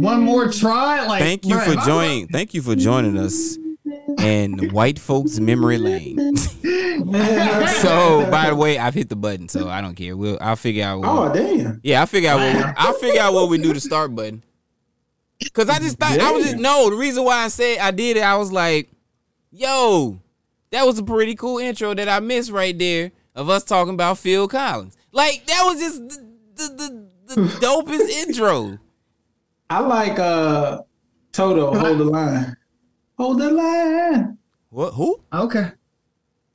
one more try. Like, Thank you bruh, for if I- joining. Thank you for joining us in white folks memory lane. so, by the way, I've hit the button, so I don't care. We'll I'll figure out. What, Oh damn. yeah, I'll figure out. What we, I'll figure out what we do to start button. Cause I just thought I was just no. The reason why I said I did it, I was like, "Yo, that was a pretty cool intro that I missed right there of us talking about Phil Collins. Like that was just the the, the, the dopest intro." I like uh Toto. Hold the line. Hold the line. What? Who? Okay.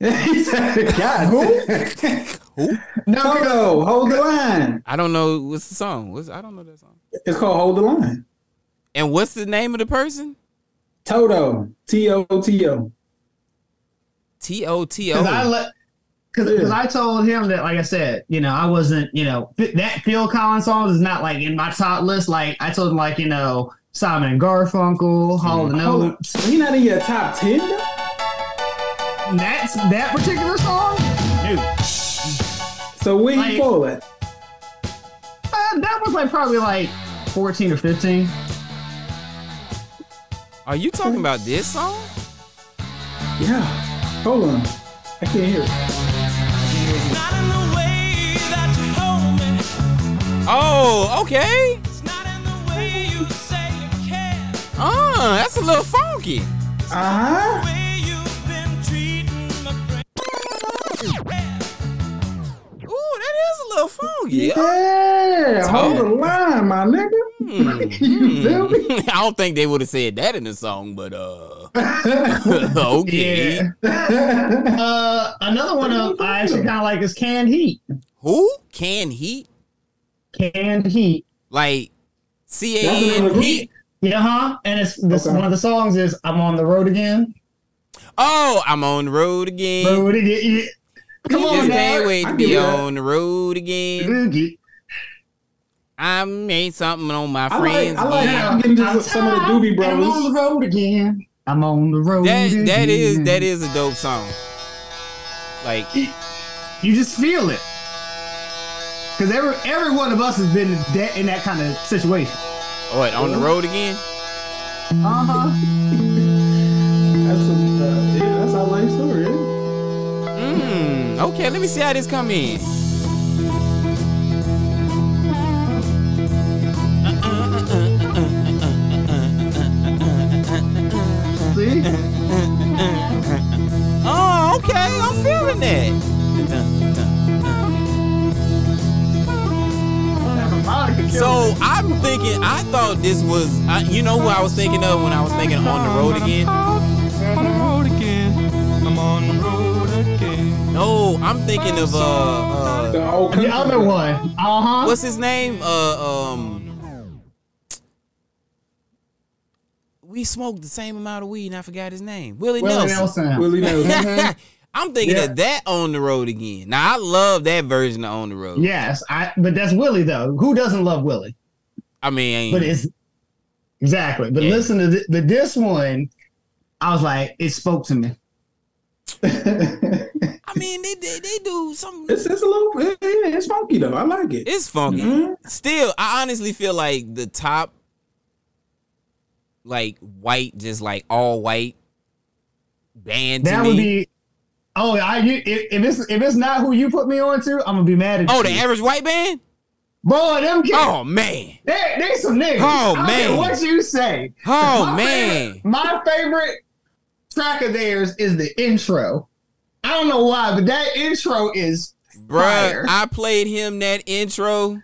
God, Who? who? No, Toto, hold the line. I don't know what's the song. What's I don't know that song. It's called Hold the Line. And what's the name of the person? Toto. T O T O. T O T because I O. let. Because Yeah. I told him that, like I said, you know, I wasn't, you know, that Phil Collins song is not like in my top list. Like I told him, like you know, Simon and Garfunkel, Hall of the Hold Notes. on. He not in your top ten though? That's that particular song. Dude, So where Like- you fall at? uh, that was like probably like fourteen or fifteen. Are you talking about this song? Yeah. Hold on. I can't hear it. You care. Ah, that's a little funky. Way you've been treating my friend. Ooh, that is a little funky. Yeah. Hold the line, my nigga. you feel me? Hmm. I don't think they would have said that in the song, but uh, okay. Yeah. Uh, another one of I actually kind of like is Canned Heat. Who can heat Canned Heat. like C A That's another N group. Heat? Yeah, huh? And it's this Okay. one of the songs is "I'm on the road again." Oh, I'm on the road again. Road again. Yeah. Come on, Just can't wait I to give be you that. on the road again. Boogie. I made something on my I like, friends I like again. getting to I'm some of the Doobie and I'm on the road again. I'm on the road. That that is again. that is a dope song. Like You just feel it. Because every every one of us has been in that, in that kind of situation. what on the road again? Uh huh. That's a, uh, yeah, that's our life story. Yeah. Mm, okay, let me see how this come in. See? Oh, okay, I'm feeling that. So I'm thinking, I thought this was, I, you know who I was thinking of when I was thinking on the road again? On the road again. I'm on the road again. No, I'm thinking of, uh, uh, The old the country other one. Uh huh. what's his name? Uh, um, we smoked the same amount of weed and I forgot his name. Willie, Willie Nelson. Nelson. Willie Nelson. I'm thinking Yeah. of that on the road again. Now I love that version of on the road. Yes, I. But that's Willie though. Who doesn't love Willie? I mean, But it's exactly. But Yeah. listen to th- but this one. I was like, it spoke to me. I mean, they they, they do some. it's, it's a little, yeah, yeah, it's funky though. I like it. It's funky. Mhm. Still, I honestly feel like the top, like white, just like all white band. That me. would be. Oh, I you, if, it's if it's not who you put me on to, I'm gonna be mad at Oh, you. Oh, the average white man. boy, them kids. Oh man. They, they some niggas. Oh, I man. what you say. Oh My man. favorite- my favorite track of theirs is the intro. I don't know why, but that intro is Bruh. I played him that intro.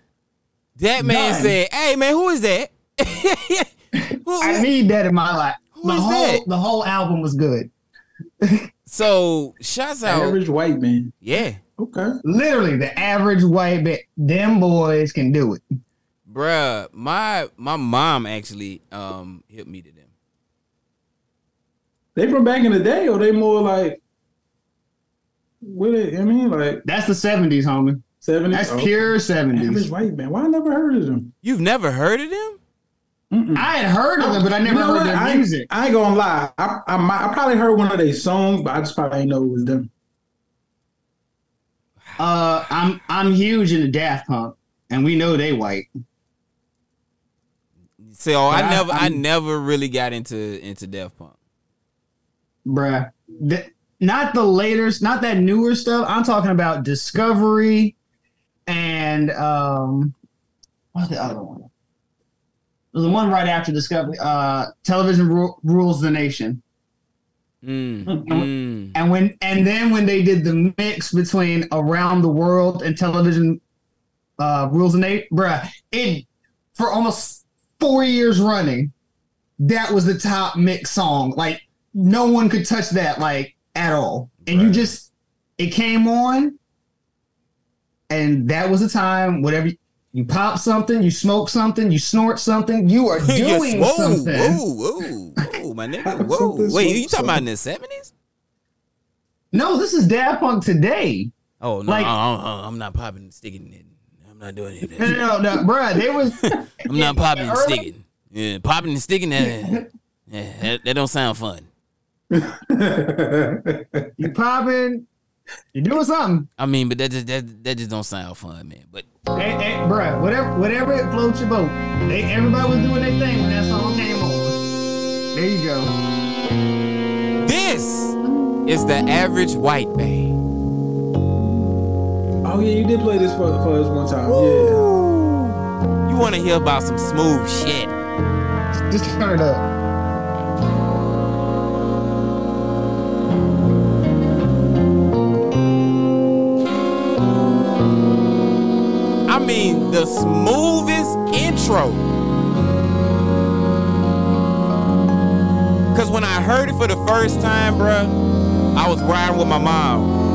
That man Done. said, "Hey man, who is that?" Who- I need that in my life. Who the is whole that? the whole album was good. so shouts out. Average white man. Yeah, Okay. Literally, the average white man. them boys can do it. bruh. My my mom actually um hit me to them. They from back in the day, or they more like, what? It, I mean, like That's the seventies, homie. seventies. That's pure seventies. Average seventies. white man. Why I never heard of them? You've never heard of them? Mm-mm. I had heard of them, but I never You know heard what? their I ain't- music. I ain't gonna lie. I, I might- I probably heard one of their songs, but I just probably ain't know it was them. Uh, I'm I'm huge into Daft Punk, and we know they white. So I I- never, I, I'm- never really got into into Daft Punk. bruh. The- not the later, not that newer stuff. I'm talking about Discovery and um, what's the other one? There's the one right after Discovery. Uh, Television Ru- rules the nation. Mm, Mm. And when and then when they did the mix between Around the World and Television uh, rules the nation, bruh, it for almost four years running, that was the top mix song. Like no one could touch that like at all. And you just it came on, and that was the time. Whatever you pop something, you smoke something, you snort something, you are Yes, doing whoa, something. whoa, whoa, whoa, my nigga, Something, whoa. Wait, something, you talking about in the seventies? No, this is Daft Punk today. Oh no, Like- I, am not popping and sticking it. I'm not doing it. No, no, no, no bruh. They was I'm not popping and sticking. Yeah, popping and sticking. That, yeah, that, that don't sound fun. you popping, you doing something. I mean, but that just that, that just don't sound fun, man. But Hey, hey, bruh, whatever, whatever it floats your boat. They, everybody was doing their thing when that song came on. There you go. this is the average white man. oh yeah, you did play this for, for us one time. Yeah. You want to hear about some smooth shit? Just turn it up. The smoothest intro. Cause when I heard it for the first time, bruh, I was riding with my mom.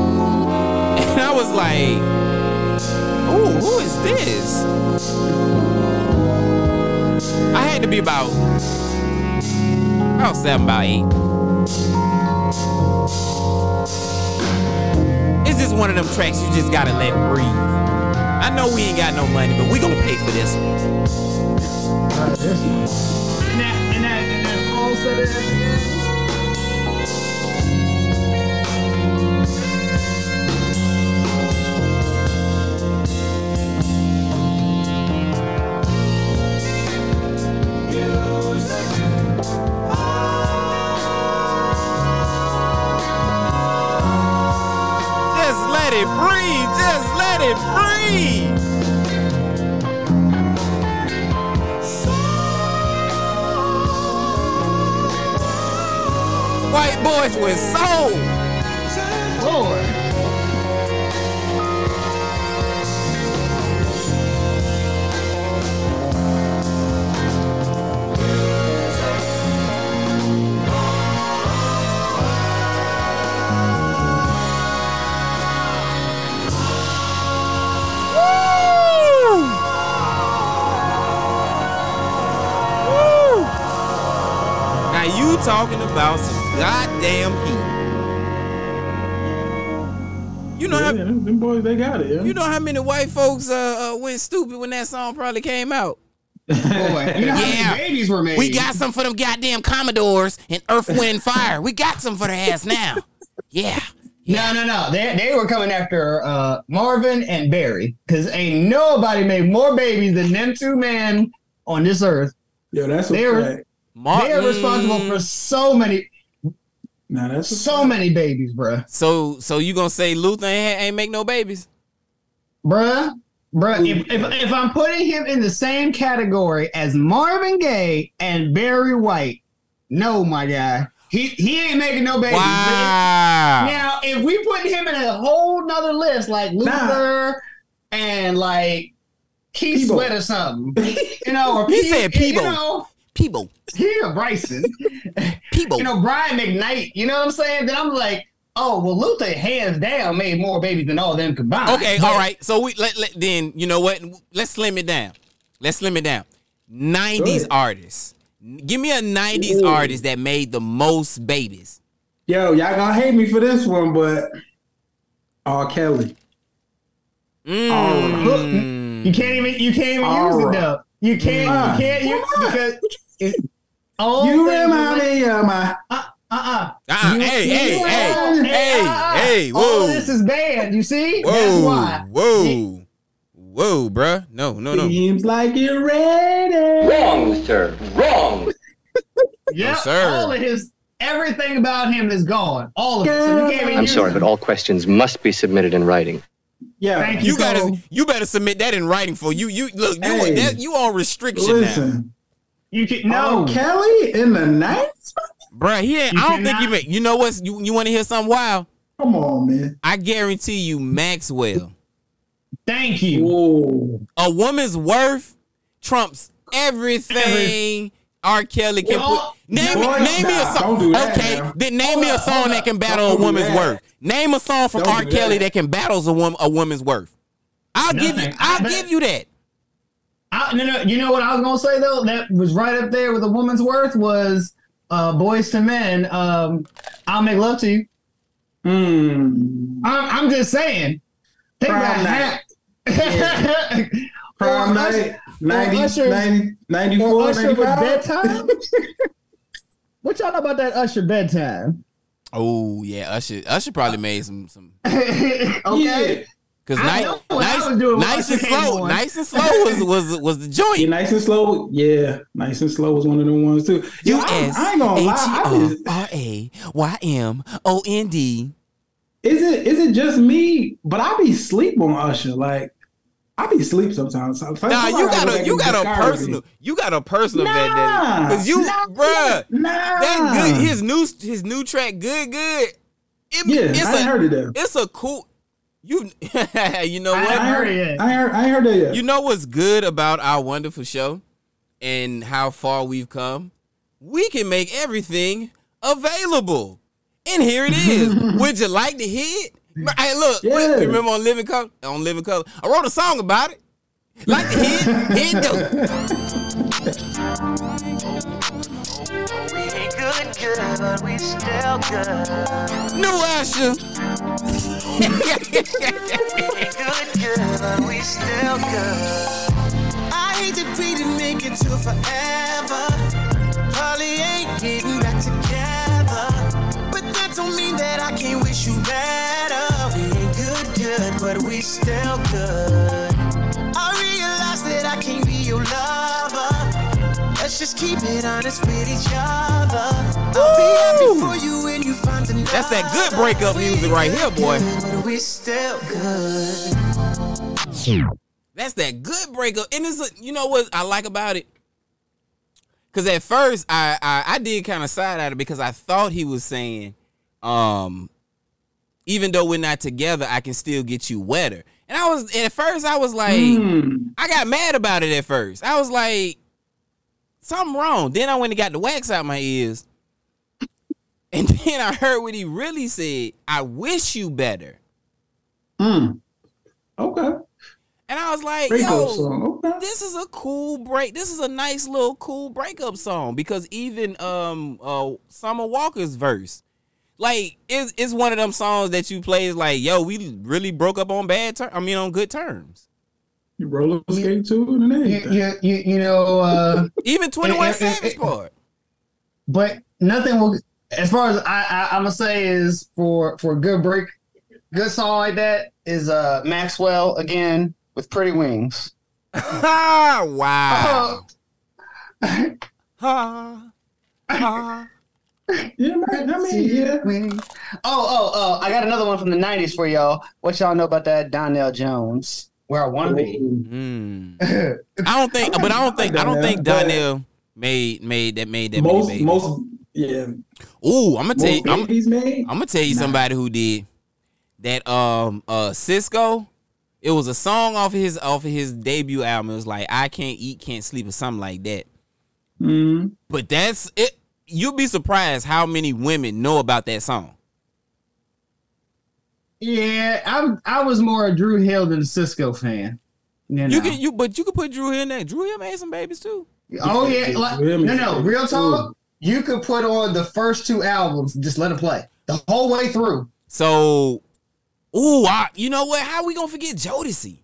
And I was like, ooh, who is this? I had to be about, about seven, about eight. It's just one of them tracks you just gotta let breathe. I know we ain't got no money, but we gonna pay for this one. This one. And that, and that, and that Let. White boys with soul. Talking about some goddamn heat. You know Yeah, how them, them boys, they got it. Yeah. you know how many white folks uh, uh, went stupid when that song probably came out. Boy, you know how Yeah. many babies were made? We got some for them goddamn Commodores and Earth, Wind, and Fire. We got some for their ass now. Yeah. No, no, no. They they were coming after uh, Marvin and Barry because ain't nobody made more babies than them two men on this earth. Yo, that's a They were- fact. Martin. They are responsible for so many, Nah, that's a so many babies, bruh. So, so you gonna say Luther ain't, ain't make no babies? Bruh, bruh. If, if if I'm putting him in the same category as Marvin Gaye and Barry White, no, my guy, he he ain't making no babies. Wow. Now, if we put him in a whole nother list like Luther and like Keith Peabo. Sweat or something, you know, or He Pe- said You Peabo. know, People. here, Bryson, People. you know, Brian McKnight. You know what I'm saying? Then I'm like, oh well, Luther hands down made more babies than all of them combined. Okay, But- all right. So we let, let then you know what? Let's slim it down. Let's slim it down. Nineties ahead. artists. Give me a nineties Ooh. artist that made the most babies. Yo, y'all gonna hate me for this one, but R. Kelly. Mm. You can't even you can't even All use it though. You can't Why? you can't use Why? because it, all you things remind relate- me of my. Uh uh. Uh-uh. You- Hey, you- hey, you- hey, uh, hey, uh, uh. hey, whoa. of this is banned. You see? That's Whoa, why. whoa, whoa, bruh. No, no, no. Seems like you're ready. Wrong, sir. Wrong. Yeah, sir. all of his everything about him is gone. All of it. So you can't I'm sorry, it. but all questions must be submitted in writing. Yeah. Thank you. You gotta, you better submit that in writing for you. You look, you Hey. that, you on restriction now, Listen. You can no. Oh, Kelly in the nights? bruh. He ain't. I don't think cannot- you make. You know what's you? You want to hear something wild? Come on, man. I guarantee you, Maxwell. Thank you. Whoa. A woman's worth trumps everything. R. Kelly can Well, put. Name, boy, name me a song. don't do that okay, now. then name Hold me a song hold that can battle a woman's worth. Name a song from Don't R. Kelly that. that can battles a woman a woman's worth. I'll give you. I'll give you that. I, no, no, you know what I was gonna say though? That was right up there with a woman's worth was uh Boyz II Men. Um I'll make love to you. Hmm. I'm, I'm just saying. Think Prom about night. Prom Or night. 90, Usher- 90, 94, Or Usher 95. bedtime. what y'all know about that Usher bedtime? Oh yeah, Usher. Usher probably made some some. okay. Yeah. Cause I nice, know what I nice, was doing nice and slow, on. nice and slow was was was the Yeah, joint. nice and slow. Yeah, nice and slow was one of them ones too. Yo, U I, S I ain't gonna H E lie. I R just, R A Y M O N D. is it is it just me? But I be sleep on Usher. Like I be sleep sometimes. So- so Nah, somebody you gotta got go a you got a personal me. you got a personal Nah, vendetta. Cause you, nah, bruh, nah. that good his new his new track, good, good. It, Yeah, it's I heard it though. it's a cool. You you know I what? I heard it. I heard, I heard that yet. You know what's good about our wonderful show and how far we've come? We can make everything available. And here it is. Would you like to hear it? Hey, look, wait, Yeah. remember on Living Color? On Living Color. I wrote a song about it. Like to hear it? Here it go. We good, good, but we still good. New Usher. Good, good, but we still good. I hate to be to make it to forever. Probably ain't getting back together. But that don't mean that I can't wish you better. We ain't good, good, but we still good. I realize that I can't be your lover. Let's just keep it honest with each other. I'll be happy for you when you find another. That's that good breakup music right here, boy. But we still good. That's that good breakup. And it's a, you know what I like about it? Cause at first I I, I did kind of side at it because I thought he was saying, um, even though we're not together, I can still get you wetter. And I was at first I was like, Hmm. I got mad about it at first. I was like, something wrong. Then I went and got the wax out my ears. And then I heard what he really said. I wish you better. Hmm. Okay. And I was like, Breakup yo. Okay. this is a cool break. This is a nice little cool breakup song because even um uh Summer Walker's verse, like it's it's one of them songs that you play is like, yo, we really broke up on bad terms. I mean, on good terms. You roller skate too and You, everything. you, you, you know, uh, Even Twenty One Eh, eh, eh, Savage eh. part. but nothing will. As far as I, I, I'm gonna say is for for a good break, good song like that is uh Maxwell again with Pretty Wings. Ah, wow. Oh. Ha, ha. Yeah, man. I mean, yeah. Oh, oh, oh! I got another one from the '90s for y'all. What y'all know about that Donell Jones? Where I want to be. Mm. I don't think, but I don't think, I don't think Donell, made made that made that Most, many babies. most, yeah. Ooh, I'm gonna tell you, I'm, made. I'm gonna tell you somebody who did that. Um, uh, Sisqó. It was a song off of his off of his debut album. It was like I can't eat, can't sleep, or something like that. Mm. But that's it. You'll be surprised how many women know about that song. Yeah, I I was more a Dru Hill than a Sisqó fan. You, know? You can you, but you could put Dru Hill in there. Dru Hill made some babies too. oh yeah, like, no, no, real too. talk. You could put on the first two albums, just let it play the whole way through. So, ooh, I, you know what? How we gonna forget Jodeci?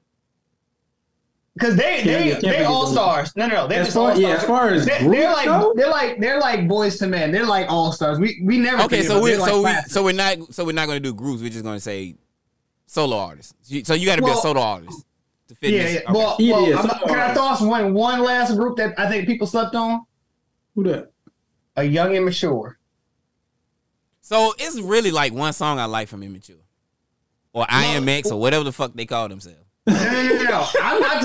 Because they Can't- they they all stars. No, no, no. They're As just far, all yeah, as far as They're, they're like go, they're like they're like Boyz II Men. They're like all stars. We we never Okay, so we they're like so we so we're not so we're not gonna do groups. We're just gonna say solo artists. So you got to be a solo artist to fit Yeah, yeah. Okay. Well, Yeah, well yeah, I'm- so- can I toss one one last group that I think people slept on? Who that? A young immature. so it's really like one song I like from Immature, or IMX, or whatever the fuck they call themselves. No, no, no, no. I'm not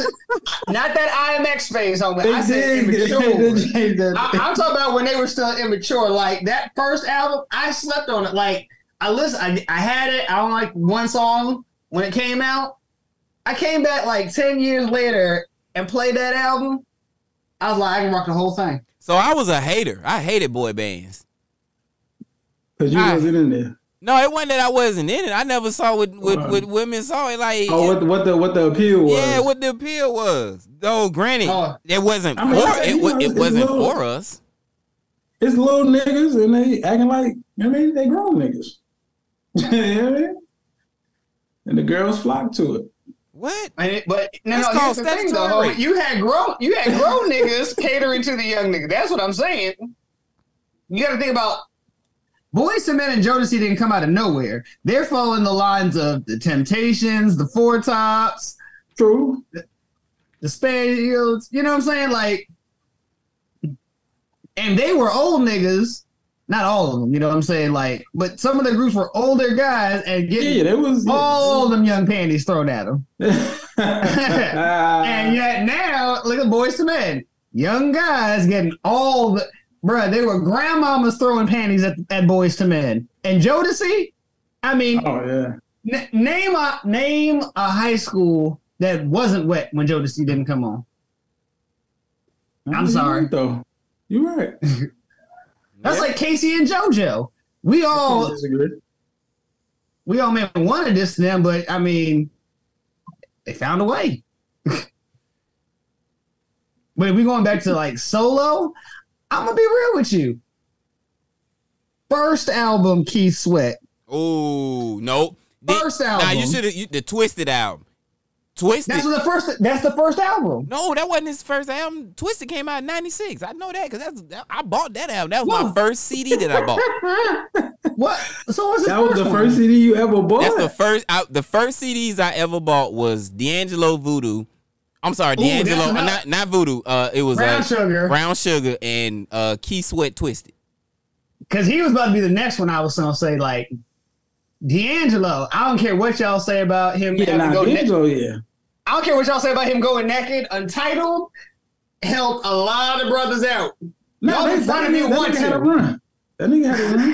not that IMX phase, homie. I said They immature. changed that. I, I'm talking about when they were still immature. Like that first album, I slept on it. Like I listen, I, I had it. I don't like one song when it came out. I came back like ten years later and played that album. I was like, I can rock the whole thing. So I was a hater. I hated boy bands. Because you I- wasn't in there. No, it wasn't that I wasn't in it. I never saw what what, Right. what women saw it like. Oh, what, what the what the appeal was? yeah, what the appeal was. Though, granted, Oh. it wasn't I mean, for it. you know, It it's wasn't little- for us. It's little niggas and they acting like I mean they grown niggas. you know I mean? And the girls flock to it. What? And it, but no, It's no, here's the thing though. rape. You had grown, you had grown niggas catering to the young niggas. That's what I'm saying. You got to think about Boyz II Men and Jodeci didn't come out of nowhere. They're following the lines of the Temptations, the Four Tops, True. the Spades. You know what I'm saying? Like, and they were old niggas. Not all of them, you know what I'm saying? Like, but some of the groups were older guys and Yeah, getting that was all them young panties thrown at them. And yet now, look at Boyz II Men. Young guys getting all the bruh, they were grandmamas throwing panties at, at Boyz II Men. And Jodeci, I mean, oh yeah. n- name a name a high school that wasn't wet when Jodeci didn't come on. I'm You're sorry. right, though. You're right. That's Yeah. like K-Ci and JoJo. We all we all may have wanted this to them, but I mean, they found a way. but if we going back to like solo, I'm gonna be real with you. First album, Keith Sweat. Oh no. The- First Nah, album. you should have the Twisted album. Twisted. That's the first. That's the first album. no, that wasn't his first album. Twisted came out in '96. I know that because that's that, I bought that album. That was my first CD that I bought. What? So what's That was the one? first CD you ever bought. That's the first. I, the first CDs I ever bought was D'Angelo Voodoo. I'm sorry, Ooh, D'Angelo, uh, not- not not Voodoo. Uh, it was Brown uh, Sugar. Brown Sugar and uh, Keith Sweat Twisted. Because he was about to be the next one. I was gonna say like D'Angelo. I don't care what y'all say about him. yeah, having nah, go ne- D'Angelo, yeah. I don't care what y'all say about him going naked. Untitled helped a lot of brothers out. Y'all they- in front of me that nigga had to. a run. That nigga had a run.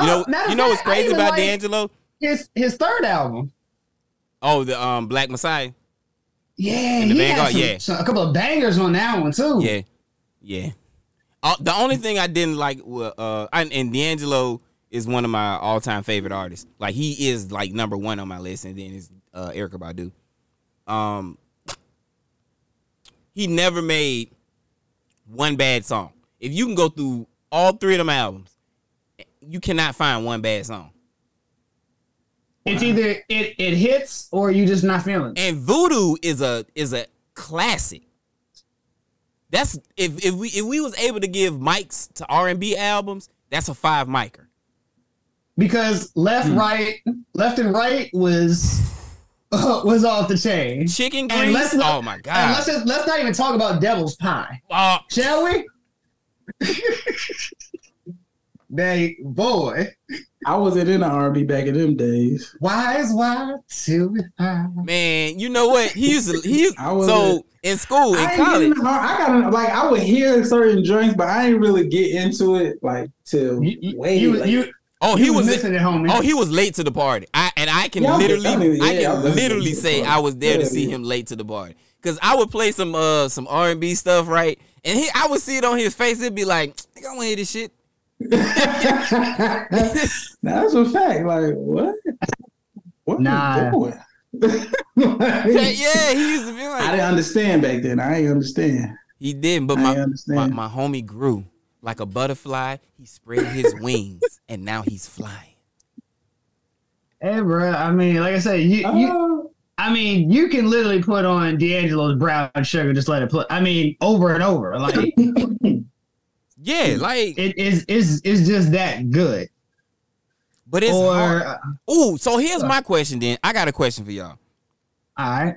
You know, Oh, you know what's fact, I crazy about like D'Angelo? His his third album. Oh, the um Black Messiah. Yeah, he had some, yeah. some- a couple of bangers on that one too. Yeah, yeah. Uh, the only thing I didn't like, wa- uh, and, and D'Angelo is one of my all-time favorite artists. Like he is like number one on my list, and then is uh, Erykah Badu. Um, he never made one bad song. If you can go through all three of them albums, you cannot find one bad song. It's either it it hits or you just not feeling. And Voodoo is a is a classic. That's if if we if we was able to give mics to R and B albums, that's a five micer. Because left, Hmm. right, left and right was was off the chain. Chicken And grease. let's not- oh my And god. let's just, let's not even talk about Devil's Pie, Uh, shall we? they boy, I wasn't in the R&B back in them days. wise, wise till we find. man, you know what? He used to he I was so in school in I ain't college. getting hard. I got like I would hear certain joints, but I ain't really get into it like till You, you, way you, late. you, Oh, you he was missing it, homie. Oh, he was late to the party. I and I can Yeah, I'm literally, yeah, I can definitely literally late to the say party. I was there to see yeah. him late to the party. Cause I would play some uh some R and B stuff, right? And he, I would see it on his face. It'd be like, I want to hear this shit." That's a fact. Like what? What Nah. you doing? Yeah, yeah, he used to be like. I didn't understand back then. I ain't understand. he didn't. But my, my my homie grew like a butterfly. He spread his wings, and now he's flying. Hey, bro. I mean, like I said, you, you Oh, I mean, you can literally put on D'Angelo's Brown Sugar, just let it play. I mean, over and over. Like Yeah, like, it is is is just that good. but it's hard. or uh, Ooh, so here's my question. Then I got a question for y'all. All right.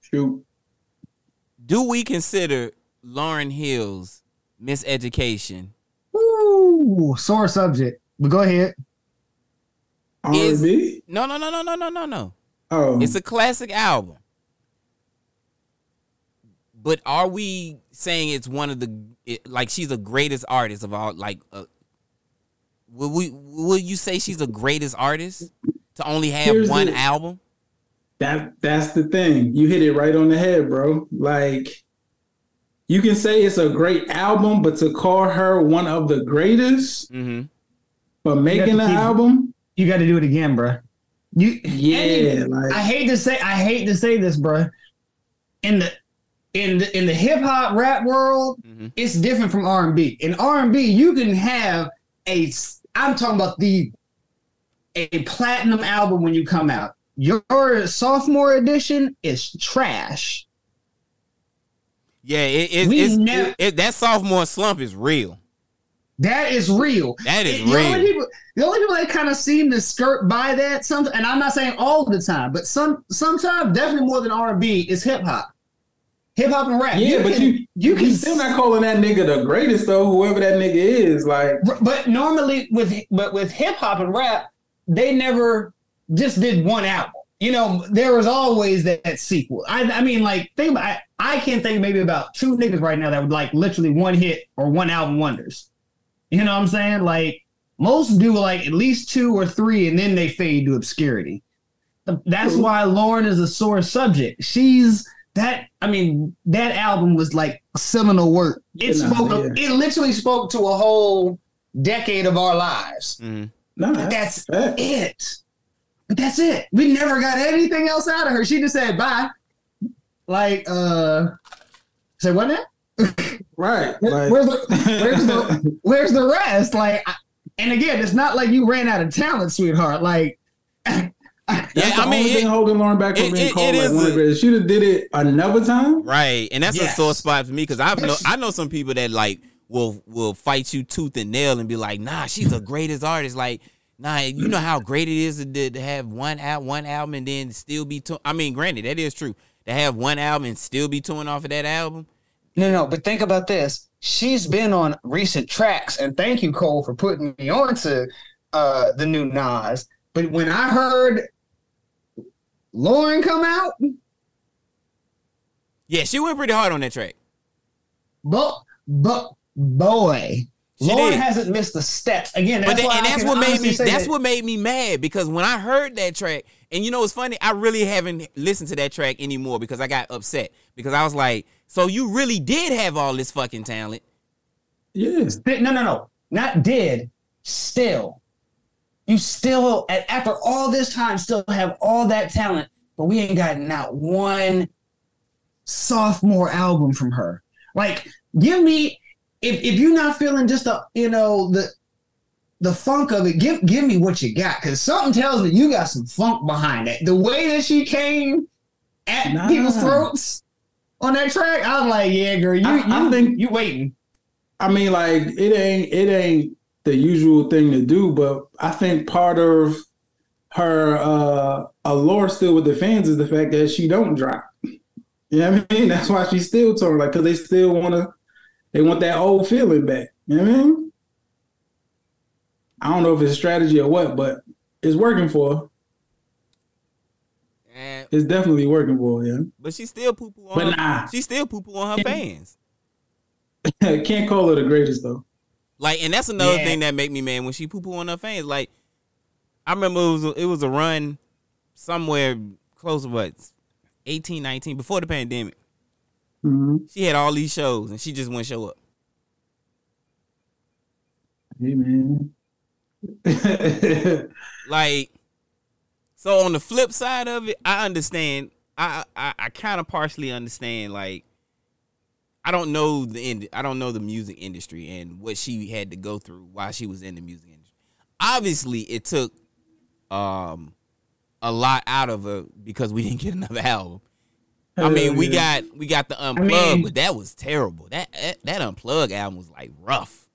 Shoot. Do we consider Lauryn Hill's miseducation Ooh, sore subject. But go ahead. Is- R&B? No, no, no, no, no, no, no, no. Oh, It's a classic album. But are we saying it's one of the it, like she's the greatest artist of all? Like, uh, will we? Will you say she's the greatest artist to only have Here's one the- album? that that's the thing. You hit it right on the head, bro. Like you can say it's a great album, but to call her one of the greatest Mm-hmm. for making to an keep- album, You got to do it again, bro. You yeah, and like I hate to say I hate to say this, bro. In the in the in the hip hop rap world, Mhm. it's different from R and B. In R and B, you can have a I'm talking about the a platinum album when you come out. Your sophomore edition is trash. Yeah, it, it, it's never- it, that sophomore slump is real. That is real. That is the only real. people, the only people that kind of seem to skirt by that, some, and I'm not saying all the time, but some sometimes definitely more than R and B is hip hop, hip hop and rap. yeah, but can- you you can still not calling that nigga the greatest though. Whoever that nigga is, like But normally with but with hip hop and rap, they never just did one album. You know, there was always that, that sequel. I, I mean, like think about, I, I can't think maybe about two niggas right now that would like literally one hit or one album wonders. You know what I'm saying? Like most do like at least two or three, and then they fade to obscurity. That's why Lauryn is a sore subject. She's that. I mean, that album was like seminal work. It Yeah, nah, spoke. It literally spoke to a whole decade of our lives. Mhm. nah, But that's fact. it. But that's it. We never got anything else out of her. She just said bye. Like, uh, say what now? right. Where- Like, where's the where's the where's the rest? Like, I, and again, it's not like you ran out of talent, sweetheart. Like, Yeah, the I mean, only thing holding Lauryn back from it- being called like one of the greatest. She'd have did it another time. Right, and that's Yes. a sore spot for me because I know I know some people that like will will fight you tooth and nail and be like, nah, she's the greatest artist. Like, nah, you know how great it is to, to have one out one album and then still be. To- I mean, granted, that is true. To have one album and still be touring off of that album. no, no. But think about this. She's been on recent tracks, and thank you, Cole, for putting me on to uh, the new Nas. But when I heard Lauryn come out, Yeah, she went pretty hard on that track. but but boy, She Lauryn did. hasn't missed a step. Again, But that's that, why and that's what made me that's that- what made me mad because when I heard that track, and you know it's funny, I really haven't listened to that track anymore because I got upset because I was like, so you really did have all this fucking talent. Yeah. No, no, no. Not did. Still. You still, after all this time, still have all that talent, but we ain't gotten not one sophomore album from her. Like, give me, if, if you're not feeling just the, you know, the, the funk of it, give give me what you got. Cause something tells me you got some funk behind it. The way that she came at Nah. people's throats on that track, I was like, yeah, girl, you I- I you think- you waiting. I mean, like it ain't it ain't the usual thing to do, but I think part of her uh allure still with the fans is the fact that she don't drop. You know what I mean? That's why she's still touring, like because they still want to, they want that old feeling back. You know what I mean? I don't know if it's a strategy or what, but it's working for her. And, It's definitely working for her. Yeah, but she still poo poo on but her, nah, she still poo poo on her fans. can't call her the greatest though. Like, and that's another Yeah. thing that make me mad when she poo poo on her fans. Like, I remember it was a, it was a run somewhere close to what 18, 19 before the pandemic. Mhm. She had all these shows and she just wouldn't show up. Hey man. Like, so on the flip side of it, I understand. I I, I kind of partially understand. Like, I don't know the ind- I don't know the music industry and what she had to go through while she was in the music industry. Obviously, it took um a lot out of her because we didn't get another album. I mean, we got we got the unplug, mean- but that was terrible. That that, that unplug album was like rough.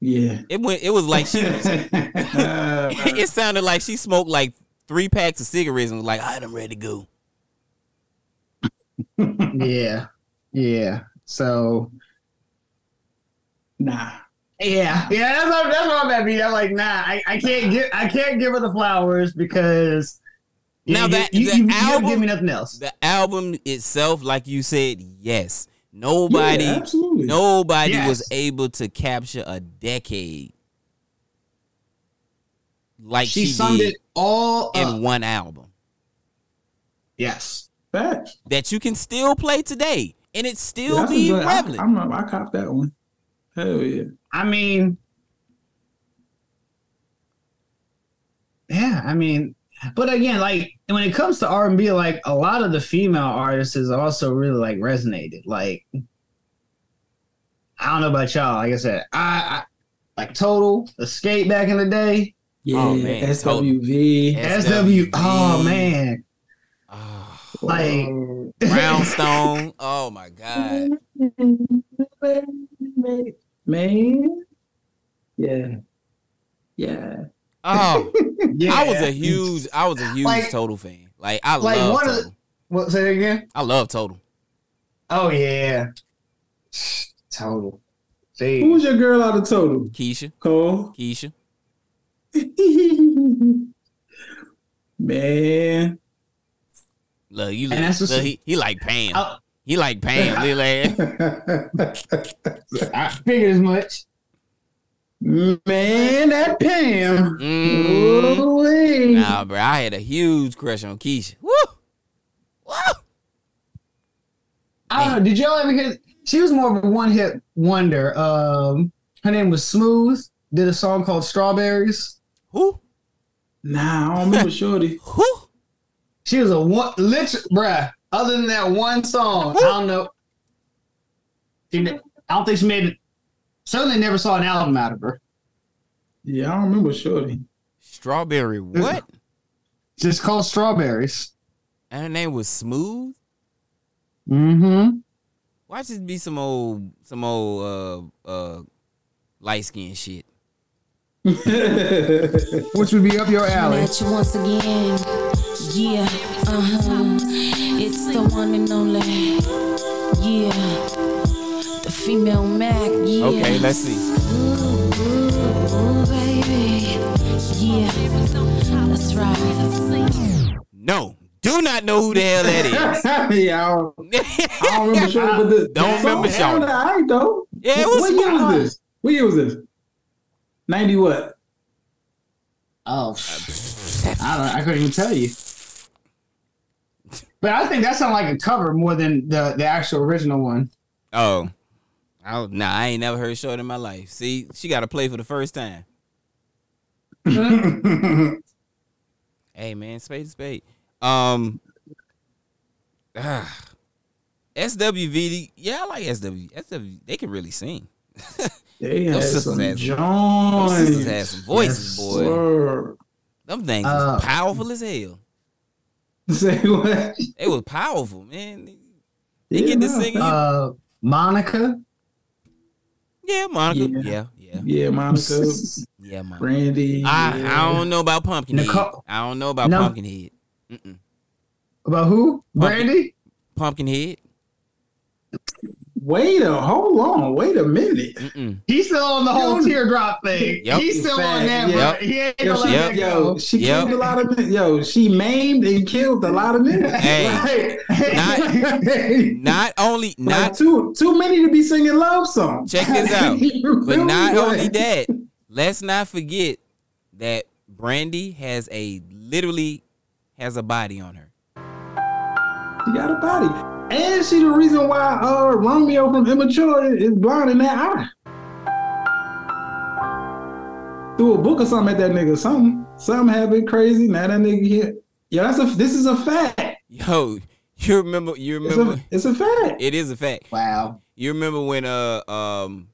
Yeah. It went. It was like she. it sounded like she smoked like three packs of cigarettes and was like, "All right, I'm ready to go." yeah, yeah. So Nah. yeah, yeah. That's what, that's what I'm at. Me, I'm like, nah, I, I can't give I can't give her the flowers because Now you, that- you, the you, album- give me nothing else. The album itself, like you said, yes. Nobody, Yeah, absolutely. nobody Yes. was able to capture a decade like she she, summed did it all in up. one album Yes. Facts. that you can still play today and it still Yeah, that's be good- I, prevalent. I'm, I copped that one. Hell yeah. I mean, yeah, I mean, but again, like when it comes to R and B, like a lot of the female artists is also really like resonated. Like, I don't know about y'all. Like I said, I, I like Total Xscape back in the day. Yeah, Oh, man, SWV. Yeah. SW. Oh man, Ah, like Brownstone. oh my god. Man. Yeah. Yeah. Oh, yeah. I was a huge, I was a huge Like- Total fan. Like I Like, love one of Total. the- What say that again? I love Total. Oh yeah, Total. See, Who was your girl out of total? Keisha, Cole. Keisha. Man. Look, you that's look, he, he like Pam. I, He like Pam. Lil ass. I figured as much. Man, that Pam. Mm. Nah, bro, I had a huge crush on Keisha. Woo! Woo! I don't know. Did y'all ever hear? She was more of a one hit wonder. Um, her name was Smooth. Did a song called Strawberries. Who? Nah, I don't remember Shorty. Who? She was a one, literally, bruh. Other than that one song, I don't know. She, I don't think she made it. Certainly never saw an album out of her. Yeah, I don't remember Shorty. Strawberry what? Just called Strawberries. And her name was Smooth? Mm-hmm. Watch this be some old some old uh uh light skin shit. Which would be up your alley. Met once again. Yeah, uh huh. It's the one and only. Yeah, the female Mac. Yeah. Okay, let's see. Ooh, baby. Yeah, that's right. No, do not know who the hell that is. yeah, I don't, I don't remember Shorty, but the, Don't the remember song Shorty. sounded though. Yeah, it What- was What year was this? What year was this? 90 what? Oh, I don't. I couldn't even tell you. But I think that sounded like a cover more than the the actual original one. Oh. I, nah, I ain't never heard short in my life. See, she got to play for the first time. Hey man, spade to spade. Um, ah, SWV. Yeah, I like SW. SW. They can really sing. They had some had some- sisters had some voices, boy. sir. Them things Uh, powerful as hell. Say what? They was powerful, man. They, Yeah, get to singing. Uh, Monica. yeah, Monica. Yeah. Yeah, yeah, Yeah, Monica, yeah, Monica. Brandy. I, yeah. I don't know about Pumpkinhead. Nicole- I don't know about No. Pumpkinhead. Mm-mm. About who? Pumpkin. Brandy. Pumpkinhead. Wait a hold on. Wait a minute. Mm-mm. He's still on the whole Yo. teardrop thing. Yep. He's still on that. Yep. but He ain't Yo, she, let Yep. yo, go. she Yep. killed a lot of men. Yo, she maimed and killed a lot of men. Hey. Like- Not only like not too too many to be singing love songs. Check this out. But not only that, let's not forget that Brandy has a literally has a body on her. She got a body. And she the reason why uh Romeo from Immature is blind in that eye. Threw a book or something at that nigga. Something. Something happened crazy. Now that nigga here. Yeah, that's a this is a fact. Yo, you remember? You It's remember? a it's a fact. It is a fact. Wow. You remember when uh um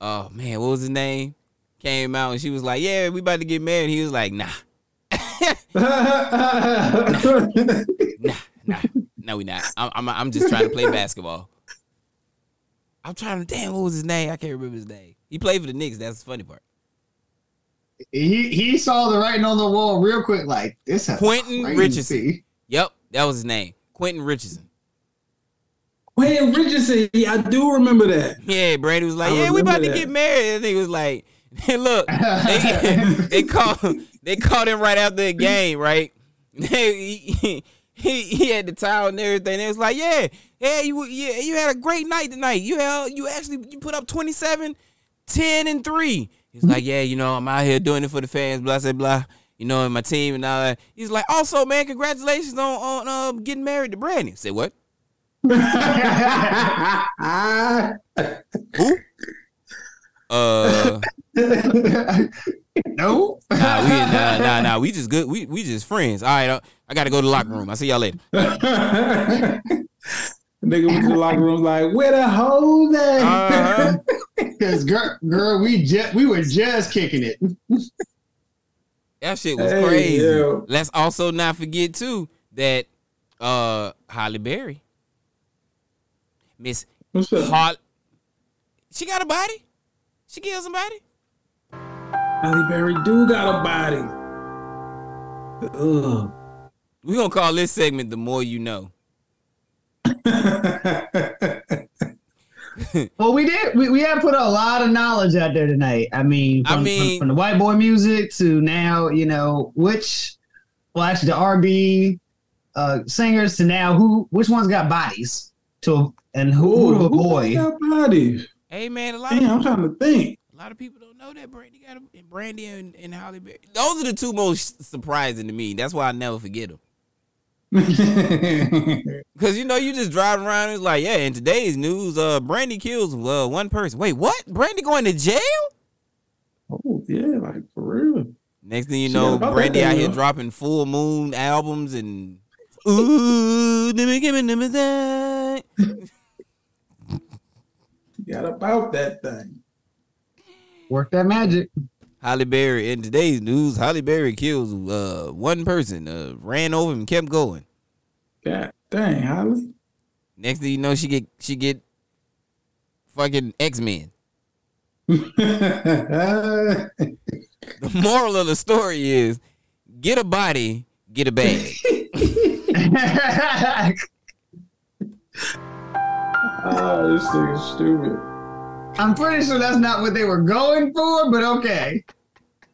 oh man, what was his name? Came out and she was like, "Yeah, we about to get married." He was like, "Nah, nah, nah, no, we not. I'm I'm, I'm just trying to play basketball." I'm trying to damn what was his name? I can't remember his name. He played for the Knicks. That's the funny part. He he saw the writing on the wall real quick. Like this. is Quentin crazy. Richardson. Yep, that was his name. Quentin Richardson. When Richardson, yeah, I do remember that. Yeah, Brandy was like, I "Yeah, we about to get married." And he was like, "Hey, look, they, they called they called him right after the game, right? he, he had the towel and everything. It was like, "Yeah, yeah, you yeah, you had a great night tonight. You had, you actually you put up 27, 10 and three. He's like, "Yeah, you know, I'm out here doing it for the fans, blah blah blah." You know, and my team and all that. He's like, also, man, congratulations on on uh, getting married to Brandy. Say what? Who? Uh, no. nah, we nah, nah, nah. We just good. We we just friends. All right, uh, I got to go to the locker room. I'll see y'all later. Nigga went to the locker room like, where the hoes at? Uh-huh. Because girl, girl, we just we were just kicking it. That shit was Hey, crazy. yo. Let's also not forget too that uh Halle Berry, Miss What's up? Halle, she got a body. She killed somebody. Halle Berry do got a body. Ugh. We gonna call this segment "The More You Know." Well, we did. We, we have put a lot of knowledge out there tonight. I mean, I from, mean- from, from the white boy music to now, you know, which, well, actually, the R&B uh, singers to now, who, which ones got bodies to, and who, who to who avoid. got bodies? Hey man, a lot Damn, I'm trying to think. a lot of people don't know that Brandy got a and Brandy and, and Halle Berry. Those are the two most surprising to me. That's why I never forget them. Cause you know you just drive around. It's like yeah. In today's news, uh, Brandy kills uh, one person. Wait, what? Brandy going to jail? oh yeah, like for real. Next thing you She know, Brandy out here dropping full moon albums and ooh, let me give me number that. Got about that thing. Work that magic. Halle Berry in today's news, Halle Berry kills uh one person, uh ran over and kept going. God dang, Halle. Next thing you know, she get she get fucking X Men. The moral of the story is get a body, get a bag. oh, this thing is stupid. I'm pretty sure that's not what they were going for, but okay.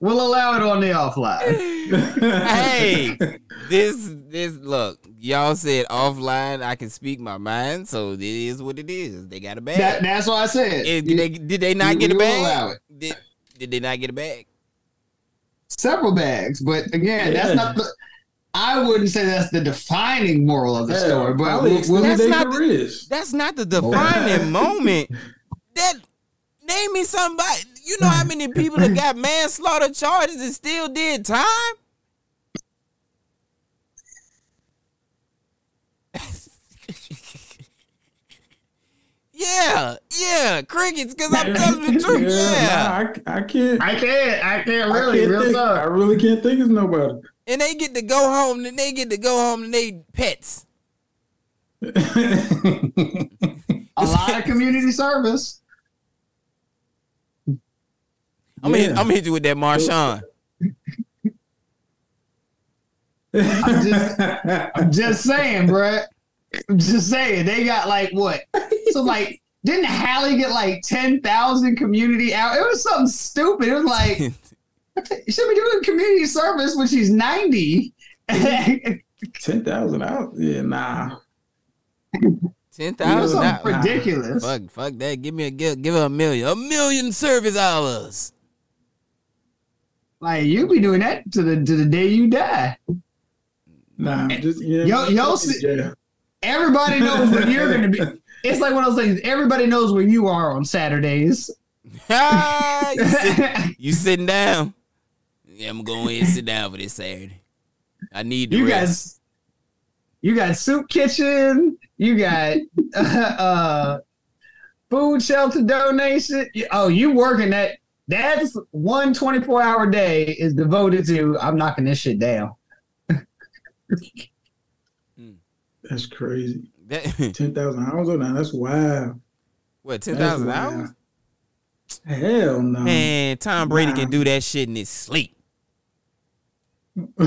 We'll allow it on the offline. hey, this this look, y'all said offline I can speak my mind, so it is what it is. They got a bag. That, that's what I said. Did they did they not you- get a you will allow bag? it. Did did they not get a bag? Several bags, but again, Yeah. that's not the. I wouldn't say that's the defining moral of the story, but we'll, we'll, That's not the- That's not the defining moment. That name me somebody. You know how many people that got manslaughter charges and still did time? yeah, yeah, crickets. Because I'm telling the truth. Yeah, nah, I, I can't. I can't. I can't I really. can't real think, I really can't think of nobody. and they get to go home. And they get to go home and they pets. A lot of community service. I'm gonna hit, I'm gonna hit you with that Marshawn. I'm just, I'm just saying, bruh. I'm just saying. They got like what? So like, didn't Halle get like ten thousand community out? It was something stupid. It was like she should be doing community service when she's ninety. Ten thousand out? Yeah, nah. Ten It was thousand. something ridiculous. Fuck, fuck that. Give me a give, give her a million. A million service hours. Like you'll be doing that to the to the day you die. Nah, just yeah. Yo- yo, si- yeah. Everybody knows where you're gonna be. It's like one of those things. Everybody knows where you are on Saturdays. Ah, you, sit, you sitting down? Yeah, I'm gonna and sit down for this Saturday. I need the you rest. guys, you got soup kitchen. You got uh, uh, food shelter donation. Oh, you working that? That's one 24 hour day is devoted to. I'm knocking this shit down. That's crazy. That, Ten thousand hours on that. That's wild. what ten That's thousand wild. hours? Hell no. Man, Tom Brady Nah. can do that shit in his sleep.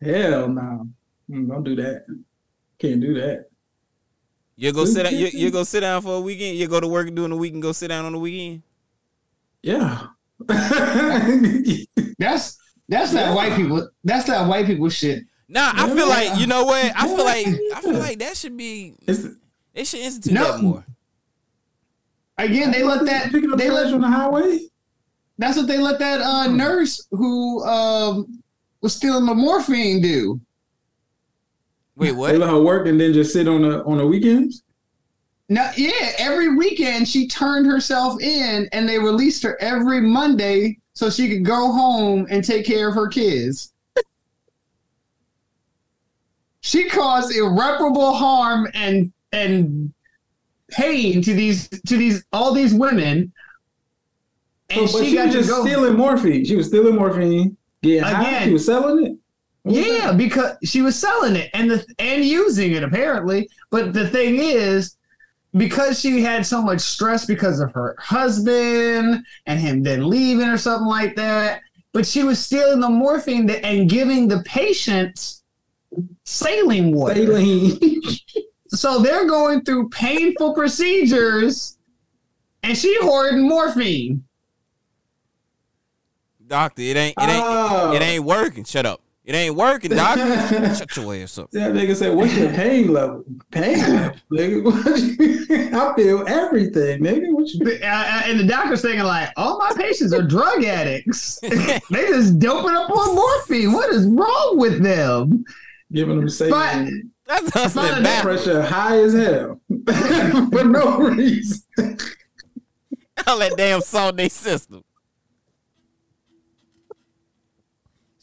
Hell no. Mm, Don't do that. Can't do that. You go sit down. You, you go sit down for a weekend. You go to work during the week and go sit down on the weekend. Yeah. That's that's that white people. That's that white people shit. Nah, I feel like you know what? I feel like I feel like that should be. It's They should institute No. that more. Again, they let that. picking up They trash let. on the highway. That's what they let that uh, nurse who um, was stealing the morphine do. Wait, They what? let her work and then just sit on the on the weekends. No, yeah, every weekend she turned herself in, and they released her every Monday so she could go home and take care of her kids. she caused irreparable harm and and pain to these to these all these women, and So, but she, she, got was just go. stealing morphine. She was stealing morphine. Yeah, Again. she was selling it. What was Yeah, that? because she was selling it and the and using it apparently. But the thing is, because she had so much stress because of her husband and him then leaving or something like that, but she was stealing the morphine that- and giving the patients saline water. Saline. So they're going through painful procedures, and she hoarding morphine. Doctor, it ain't it ain't Oh. it ain't working. Shut up. It ain't working, doctor. Shut your ass up. That nigga said, "What's your pain level? Pain level, nigga. You- I feel everything, nigga. What you?" Uh, uh, and the doctor's thinking like, all my patients are drug addicts. they just doping up on morphine. What is wrong with them? Giving them But saline That's Find hustling a back. pressure high as hell for no reason. All that damn salt in their system.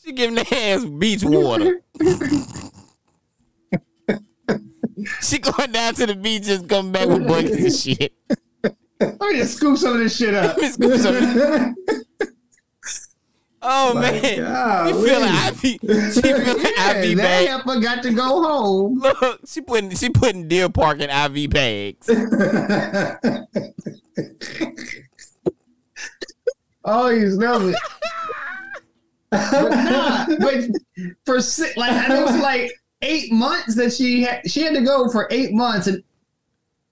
She giving the ass beach water. she going down to the beach and coming back with buckets and shit. let me just scoop some of this shit up. Oh My man, God, she feeling wait. IV. She feeling Yeah, IV that bag. heifer got to go home. Look, she putting she putting Deer Park in IV bags. Oh, smell it. But nah, but for si- like I know it's like eight months that she had she had to go for eight months and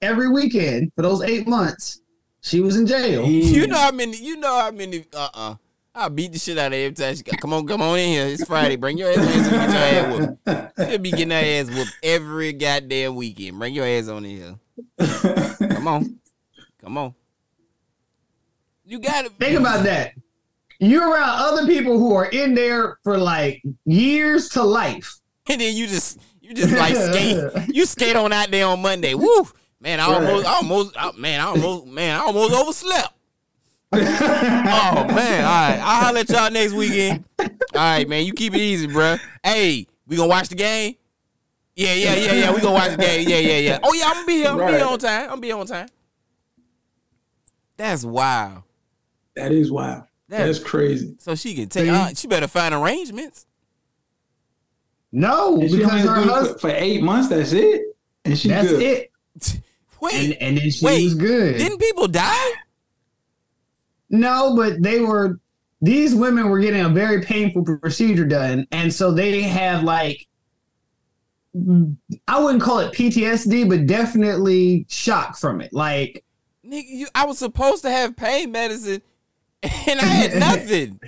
every weekend for those eight months she was in jail. You know how many? You know how many? Uh uh I beat the shit out of every time she got. Come on, come on in here. It's Friday. Bring your ass in here so we get your ass whooped. She'll be getting her ass whooped every goddamn weekend. Bring your ass on in here. Come on, come on. You gotta Think about that. You're around other people who are in there for like years to life. and then you just you just like skate. You skate on out there on Monday. Woo, man! I almost, I almost, I, man, I almost, man, I almost overslept. Oh man! All right, I'll holler at y'all next weekend. All right, man. You keep it easy, bruh. Hey, we gonna watch the game? Yeah, yeah, yeah, yeah. We gonna watch the game. Yeah, yeah, yeah. Oh yeah, I'm gonna be here. I'm gonna be here on time. I'm gonna be on time. That's wild. that is wild. That's crazy. So she can take. See? Uh, she better find arrangements. No, And because only her husband. for, for eight months. That's it. And she That's good. it. Wait, And and then she wait. was good. didn't people die? No, but they were these women were getting a very painful procedure done, and so they have like I wouldn't call it PTSD, but definitely shock from it. Like Nigga, you, I was supposed to have pain medicine, and I had nothing.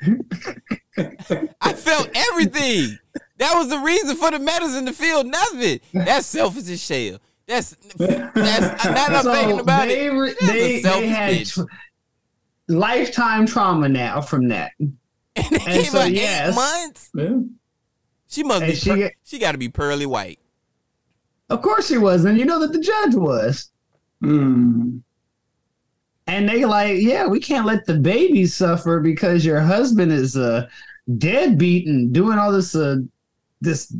I felt everything. That was the reason for the medicine to feel nothing. That's selfish as shell. That's that's now that I'm so thinking about they it. were they, they had tr- lifetime trauma now from that. And it and came so, out yes. months. Yeah. She must And be. she per- she got to be pearly white. Of course she was, and you know that the judge was. Mm. And they like, yeah, we can't let the baby suffer because your husband is uh, deadbeat and doing all this uh, this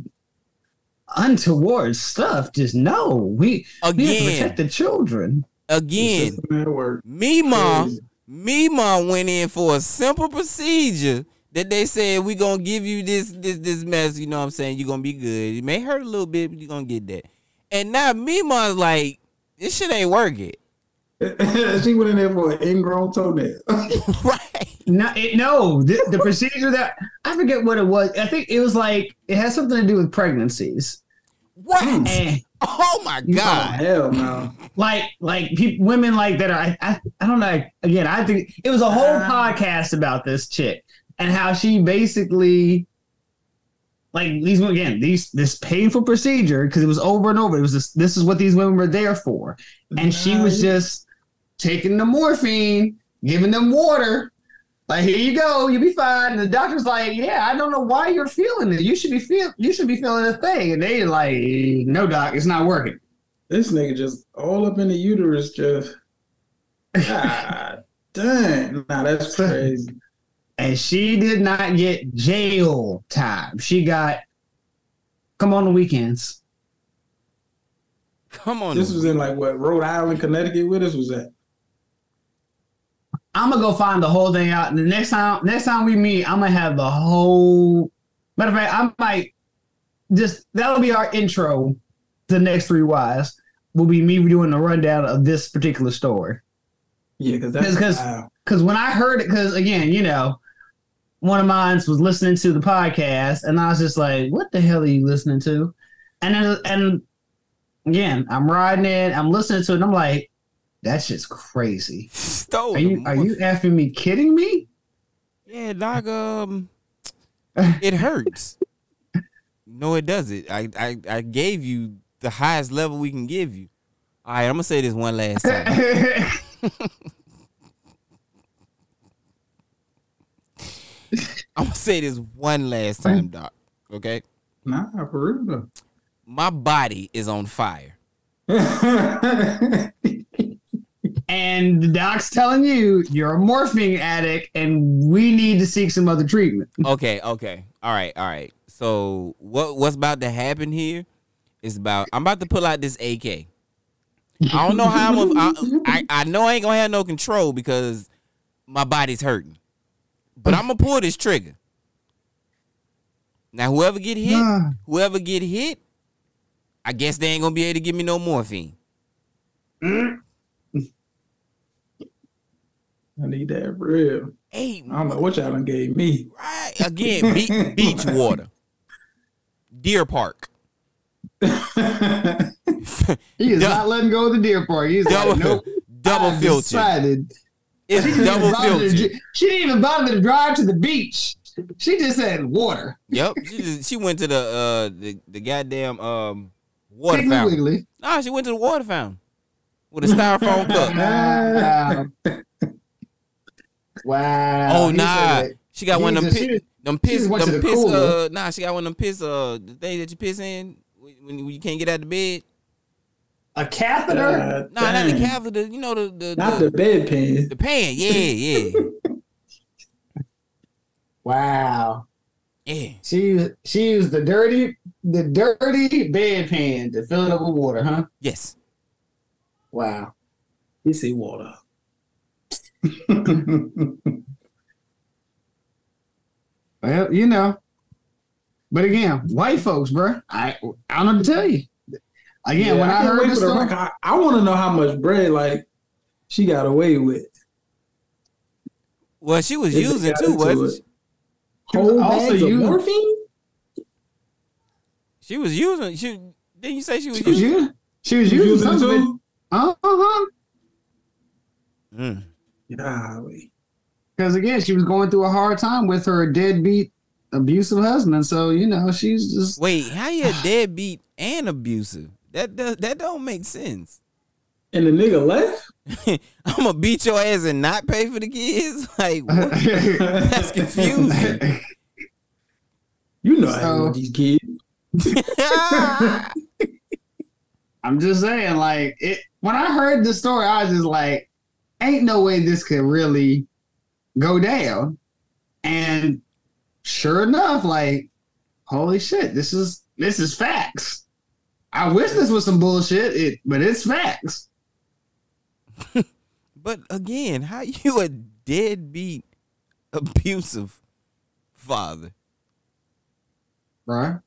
untoward stuff. Just no, we we have to protect the children. again. System at. Me mom, me mom went in for a simple procedure that they said we gonna give you this this this mess. You know what I'm saying? You're gonna be good. It may hurt a little bit, but you're gonna get that. And now me mom's like, this shit ain't working. she went in there for an ingrown toenail. right. No, it, no, the, the procedure that I forget what it was. I think it was like it has something to do with pregnancies. What? And Oh my Oh god. hell no. like like people, women like that are I, I I don't know. Again, I think it was a whole Uh. podcast about this chick and how she basically like these again these this painful procedure because it was over and over. It was this this is what these women were there for, and she was just taking the morphine, giving them water. Like here you go, you'll be fine. And the doctor's like, yeah, I don't know why you're feeling it. You should be feel you should be feeling a thing. And they like, no, doc, it's not working. This nigga just all up in the uterus, just. God dang. Nah, that's crazy. and she did not get jail time. She got come on the weekends. Come on. This was in like what Rhode Island, Connecticut. Where this was at? I'm gonna go find the whole thing out. And the next time, next time we meet, I'm gonna have the whole. Matter of fact, I might just that'll be our intro. The next three wise will be me doing a rundown of this particular story. Yeah, because that's Because- wow. Because when I heard it, because again, you know, one of mine was listening to the podcast, and I was just like, "What the hell are you listening to?" And then, and again, I'm riding it, I'm listening to it, and I'm like, "That just crazy." Stole Are you are you effing me kidding me? Yeah, dog. Um, it hurts. no, it doesn't. I, I I gave you the highest level we can give you. All right, I'm gonna say this one last time. I'm gonna say this one last time, doc. Okay, Nah, for real. my body is on fire. and the doc's telling you you're a morphine addict, and we need to seek some other treatment. Okay, okay, all right, all right. So what what's about to happen here is about I'm about to pull out this AK. I don't know how I'm. A, I, I I know I ain't gonna have no control because my body's hurting, but I'm gonna pull this trigger. Now whoever get hit, Ah. whoever get hit, I guess they ain't gonna be able to give me no morphine. I need that real. Hey, I don't know what y'all done gave me. right again, be- beach water, deer park. He is Dou- not letting go of the deer park. He's Double, like, nope. double I've filter. decided. It's She didn't double even bother to filter. She didn't even bother to drive to the beach. She just said water. Yep. She just, she went to the uh the, the goddamn um water Piggly fountain. Wiggly. Nah, she went to the water fountain with a styrofoam cup. Wow. wow. Oh nah. She got one of them Jesus, piss, them piss just went to them the piss uh nah, she got one of them piss uh the thing that you piss in when, when you can't get out of bed. a catheter. God Nah, not the catheter, you know the the, Not the, the bedpan. the pan. Yeah, yeah. wow. Yeah. She used she used the dirty the dirty bedpan to fill it up with water, huh? Yes. Wow. You see water. Well, you know. But again, white folks, bro. I I don't know to tell you. Again, when I, can't heard this the story, record. I, want to know how much bread like she got away with. Well, she was If using too, wasn't it. she? She was Whole also bags of using- morphine. She was using. She didn't you say she was she was using? using she was You using using it some of it. too? Uh-huh. Mm. Golly. Because again, she was going through a hard time with her deadbeat abusive husband. So, you know, she's just Wait, how you deadbeat and abusive? That does that don't make sense. And the nigga left. I'm gonna beat your ass and not pay for the kids. Like what? That's confusing. You know how So- with these kids. I'm just saying, like, it when I heard the story, I was just like, ain't no way this could really go down. And sure enough, like, holy shit, this is this is facts. I wish this was some bullshit, it but it's facts. but again, how you a deadbeat abusive father? Right?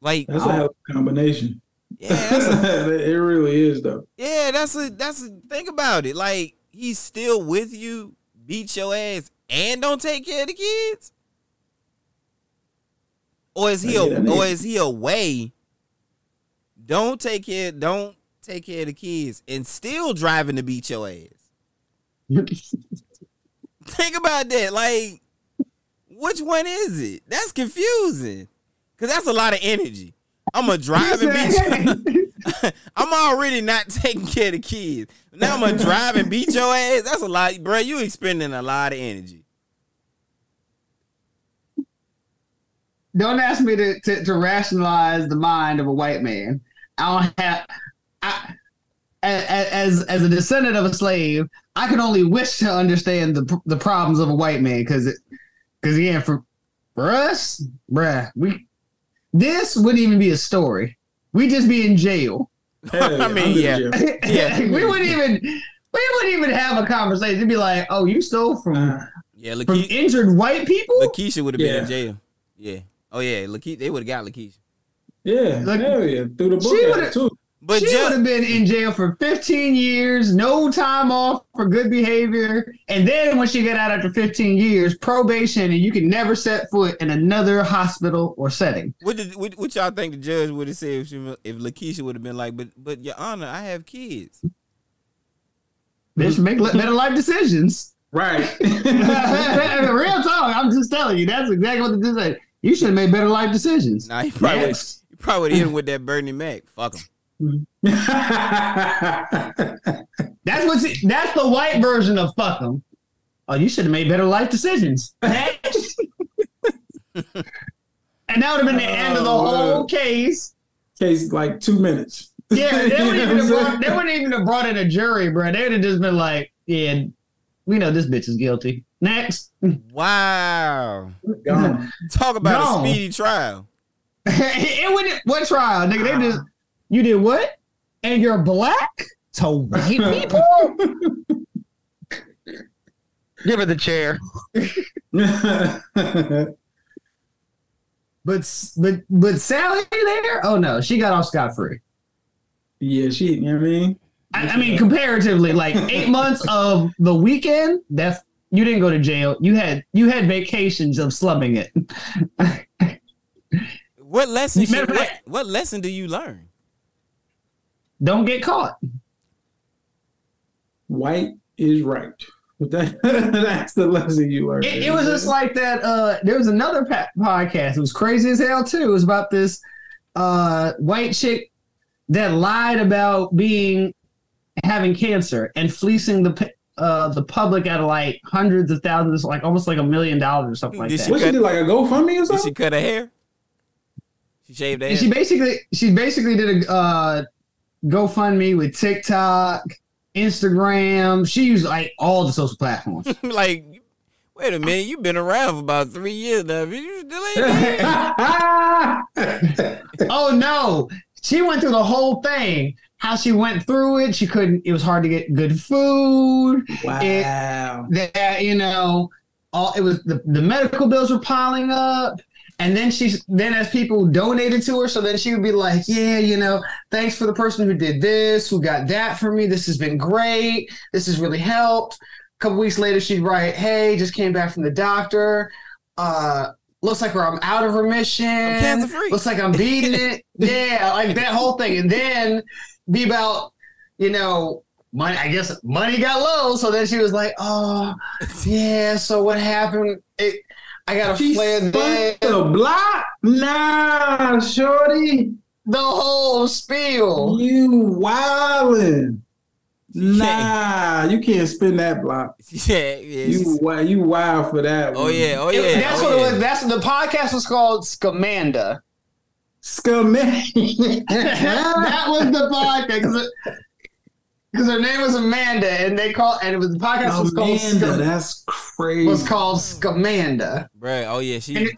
Like That's a hell of a combination. yeah, a, it really is though. yeah, that's a that's a think about it. Like he's still with you, beat your ass, and don't take care of the kids. Or is he a, or is he away don't take care, don't take care of the kids, and still driving to beat your ass. Think about that. Like, which one is it? That's confusing. Cause that's a lot of energy. I'm drive and beat. I'm already not taking care of the kids. Now I'm drive and beat your ass. That's a lot, bro. You expending a lot of energy. Don't ask me to, to, to rationalize the mind of a white man. I don't have. I, as as a descendant of a slave, I can only wish to understand the the problems of a white man because because again for for us, bruh, we this wouldn't even be a story. We'd just be in jail. Hell I mean, yeah. Yeah. we wouldn't even we wouldn't even have a conversation. It'd be like, oh, you stole from Uh, Yeah, from injured white people. Lakeisha would have been in jail. Yeah. Oh yeah, Lakeisha, they would have got Lakeisha. yeah, Like- hell yeah. Through the book She act, too. But she would have been in jail for 15 years, no time off for good behavior, and then when she got out after 15 years, probation, and you can never set foot in another hospital or setting. what did what, what y'all think the judge would have said if she, if Lakeisha would have been like, but but Your Honor, I have kids. They should make better life decisions. Right. Real talk, I'm just telling you, that's exactly what the judge said. You should have made better life decisions. Nah, he probably would he probably would have hit him with that Bernie Mac. Fuck him. Mm-hmm. That's what's that's the white version of fuck them. Oh, you should have made better life decisions. And that would have been the oh, end of the Oh, whole man. case. Case like two minutes. Yeah, they wouldn't even have brought, they wouldn't even have brought in a jury, bro. They would have just been like, yeah, we know this bitch is guilty. Next. Wow. Gone. Talk about No. a speedy trial. it wouldn't what trial, nigga? They just you did what? And you're black to white people? Give her the chair. But but but Sally there? Oh no, she got off scot free. yeah, she. You know what I mean? I, I mean, comparatively, like eight months of the weekend. That's you didn't go to jail. You had you had vacations of slumming it. What lesson? Should, what, what lesson do you learn? Don't get caught. White is right. That, that's the lesson you learned. It, it was just like that. Uh, there was another pa- podcast. It was crazy as hell too. It was about this uh, white chick that lied about being having cancer and fleecing the uh, the public out of like hundreds of thousands, like almost like a million dollars or something like Did that. she What she did, like a GoFundMe or Did something? she cut her hair? She shaved her hair. she basically she basically did a uh, GoFundMe with TikTok, Instagram. She used like all the social platforms. like, wait a minute, you've been around for about three years now. You still ain't oh no, she went through the whole thing. How she went through it, she couldn't. It was hard to get good food. wow. That you know, all it was the, the medical bills were piling up. And then she's then as people donated to her, so then she would be like, "Yeah, you know, thanks for the person who did this, who got that for me. This has been great. This has really helped." A couple weeks later, she'd write, "Hey, just came back from the doctor. Uh, looks like I'm out of remission. cancer-free." Looks like I'm beating it. yeah, like that whole thing. And then be about, you know, money. I guess money got low, so then she was like, "Oh, yeah. So what happened? It, I got a She flare spun there. the block? Nah, shorty. The whole spiel. You wildin'. Nah, you can't spin that block. yeah, yeah. You she's- wi- you wild for that. oh one. yeah, oh It- yeah. that's oh, what yeah. it was. That's the podcast was called Scamanda. Scamanda. that was the podcast because her name was Amanda, and they called and it was the podcast was called Amanda, Scam- that's crazy. was called Scamanda. Right. oh yeah, she. it-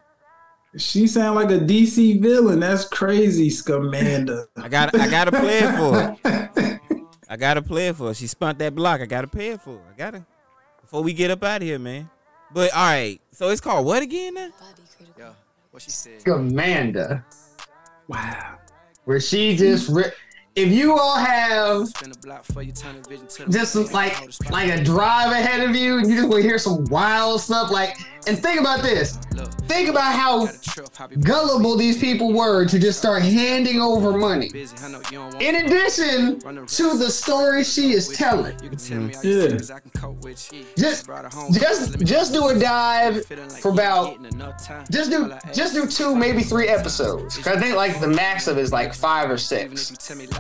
She sound like a DC villain. That's crazy, Scamanda. I got, I gotta play it for. her. I gotta play it for. her. She spun that block. I gotta pay it for. her. I gotta. Before we get up out of here, man. But all right, so it's called what again now? Yeah, what she said. Scamanda, wow. where she just ri- if you all have Spin the block for you, turn the vision to the just like like a drive ahead of you, and you just want to hear some wild stuff. Like And think about this. Think about how gullible these people were to just start handing over money. In addition to the story she is telling. Yeah. Just, just, just do a dive for about. Just do just do two, maybe three episodes. I think like the max of is like five or six.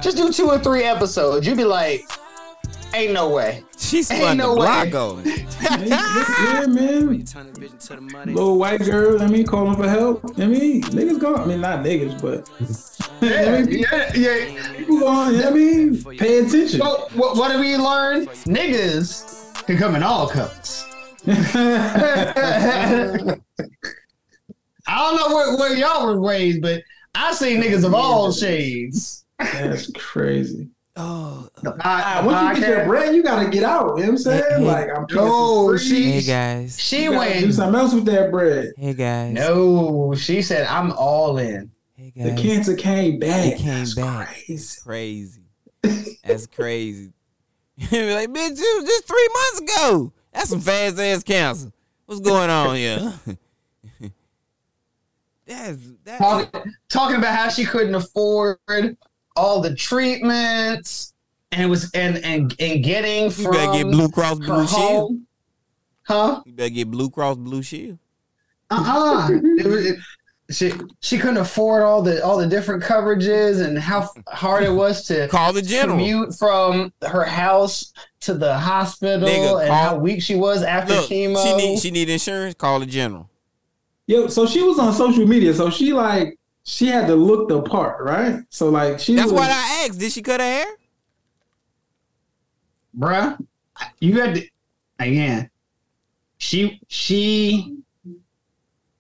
Just do two or three episodes. You'd be like, ain't no way. She spun Ain't no the block way. on. yeah, man. turn the vision to the money. Little white girl, I mean, calling for help. I mean, niggas going, I mean, not niggas, but I mean, yeah, yeah. people going, I mean, pay attention. So, what, what did we learn? Niggas can come in all colors. I don't know where, where y'all were raised, but I see niggas of all shades. That's crazy. Oh, The Ah, once you get your bread, you gotta get out. You know what I'm saying? Hey, Like, I'm No, no, she- hey guys. she you gotta do something else with that bread. Hey guys. No, she said, I'm all in. Hey guys, The guys. cancer came back. It came That's back. Crazy. crazy. That's crazy. Be like, bitch, it was just three months ago. That's some fast ass cancer. What's going on here? That's that. talking, talking about how she couldn't afford all the treatments and it was and and and getting You from better get Blue Cross her Blue Shield. home. Huh? You better get Blue Cross Blue Shield. Uh-uh. it was, it, she she couldn't afford all the all the different coverages and how hard it was to Call the general. commute from her house to the hospital Nigga, and call- how weak she was after Look, chemo. she need she need insurance. Call the general. Yo, so she was on social media, so she like she had to look the part, right? So like she That's was, what I asked. Did she cut her hair? bruh. You had to again. She she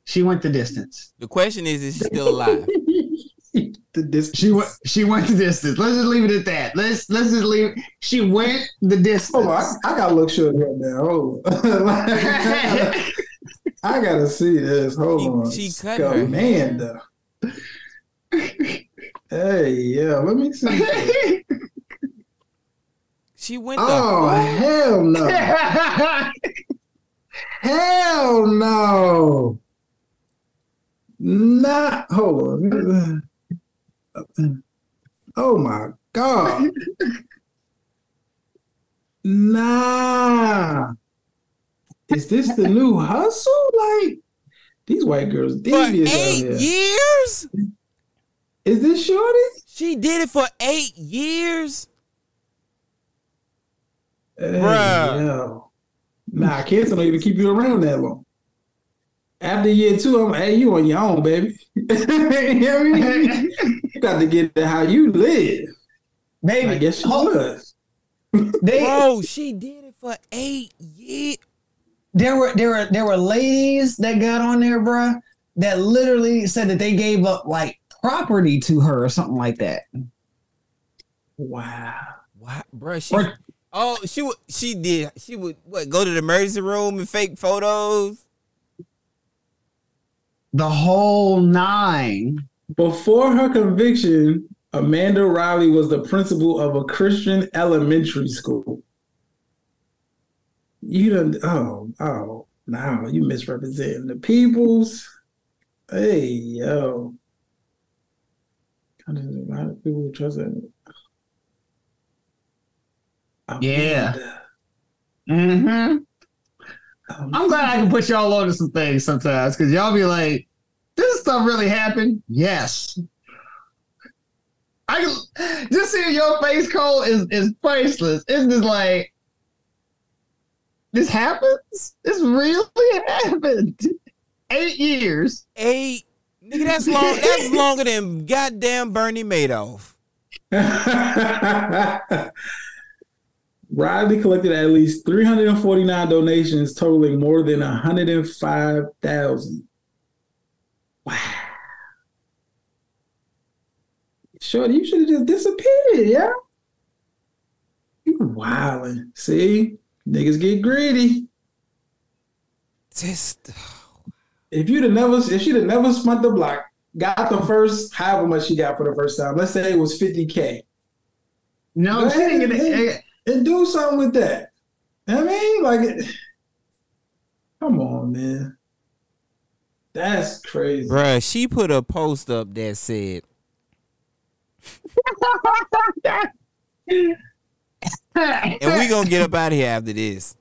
she went the distance. The question is, is she still alive? the dis- She went she went the distance. Let's just leave it at that. Let's let's just leave. She went the distance. Hold on, I, I gotta look short right now. Hold on. I gotta see this. Hold She- on. she cut her. Amanda. Hey, yeah, let me see. She went Oh hell no! hell no! Not hold on. Oh my god! Nah. Is this the new hustle? Like these white girls for devious out eight here. years. Is this shorty? She did it for eight years. Hey, Bruh. yo. Nah, kids don't even keep you around that long. After year two, I'm hey, you on your own, baby. you know I mean? You got to get to how you live. Maybe. I guess she Hold- was. They, Bro, she did it for eight years. There were there were there were ladies that got on there, bruh, that literally said that they gave up like property to her or something like that. Wow. What, bro? She Or- oh, she would she did she would what go to the emergency room and fake photos. The whole nine. Before her conviction, Amanda Riley was the principal of a Christian elementary school. You don't oh oh now you misrepresenting the peoples. Hey yo. How does a lot of people trust that? Yeah. Amanda. Mm-hmm. I'm glad I can put y'all on to some things sometimes because y'all be like, this stuff really happened? Yes. I can just seeing your face Cole is is priceless. It's just like this happens? This really happened. Eight years. Eight nigga, that's long. That's longer than goddamn Bernie Madoff. Riley collected at least 349 donations totaling more than 105,000. Wow. Shorty, you should have just disappeared, yeah? You wildin'. See? Niggas get greedy. Just If you'd have never, if she'd have never spun the block, got the first, however much she got for the first time, let's say it was 50K, No, she didn't get it. and do something with that. I mean, like, it, come on, man. That's crazy. Bruh, she put a post up that said, and we gonna get up out of here after this.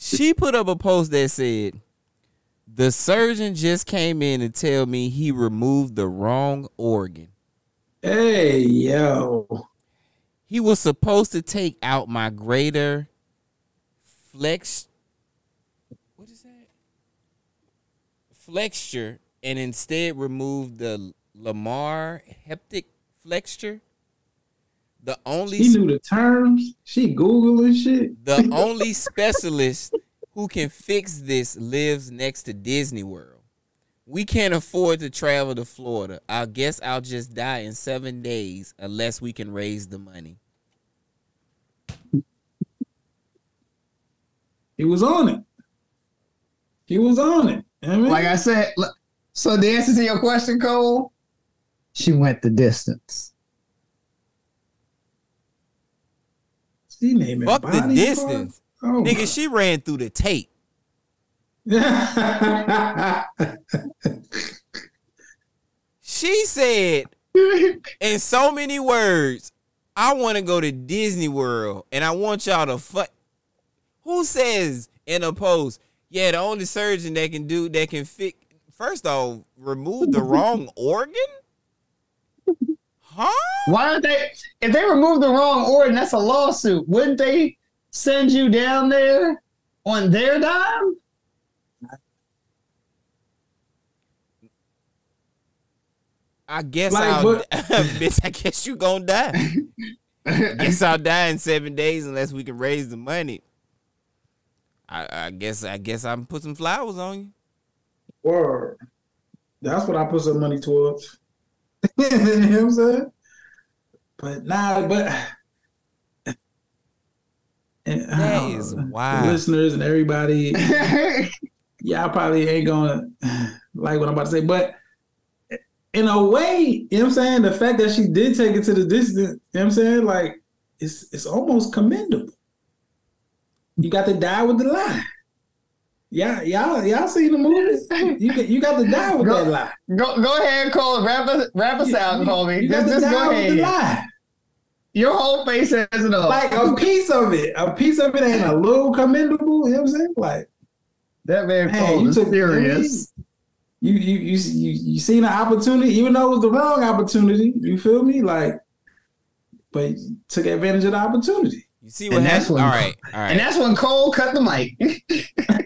She put up a post that said, "The surgeon just came in and tell me he removed the wrong organ. Hey, yo. He was supposed to take out my greater flex. What is that? Flexure, and instead remove the Lamar hepatic flexure. The only She knew the terms. She Googling shit. the only specialist who can fix this lives next to Disney World. We can't afford to travel to Florida. I guess I'll just die in seven days unless we can raise the money. He was on it. He was on it. I mean, Like I said, so the answer to your question, Cole, she went the distance. She naming Fuck the distance. Oh Nigga, she ran through the tape. She said in so many words, I want to go to Disney World and I want y'all to fuck. Who says in a post, yeah, the only surgeon that can do that can fix first off, remove the wrong organ? Huh? Why don't they? If they remove the wrong organ, that's a lawsuit. Wouldn't they send you down there on their dime? I guess Like, I'll but- bitch, I guess you gonna die. guess I'll die in seven days unless we can raise the money. I, I guess I guess I'm put some flowers on you. Word. That's what I put some money towards. you know what I'm saying? But nah, but and, I That don't is wild. listeners and everybody, y'all probably ain't gonna like what I'm about to say, but in a way, you know what I'm saying? The fact that she did take it to the distance, you know what I'm saying? Like it's it's almost commendable. You got to die with the lie. Yeah, y'all, y'all seen the movie? You got, you got to die with Go- that lie. go go ahead, Cole. Wrap us wrap us out, You- Colby. You got Just, to just die go with the ahead. lie. Your whole face says it all. Like a piece of it, a piece of it ain't a little commendable. You know what I'm saying? Like that man Man, Cole you is took- serious. you, you, you, you, you seen an opportunity, even though it was the wrong opportunity. You feel me? Like, but you took advantage of the opportunity. You see what And that's happened? when- All right, all And that's when Cole cut the mic.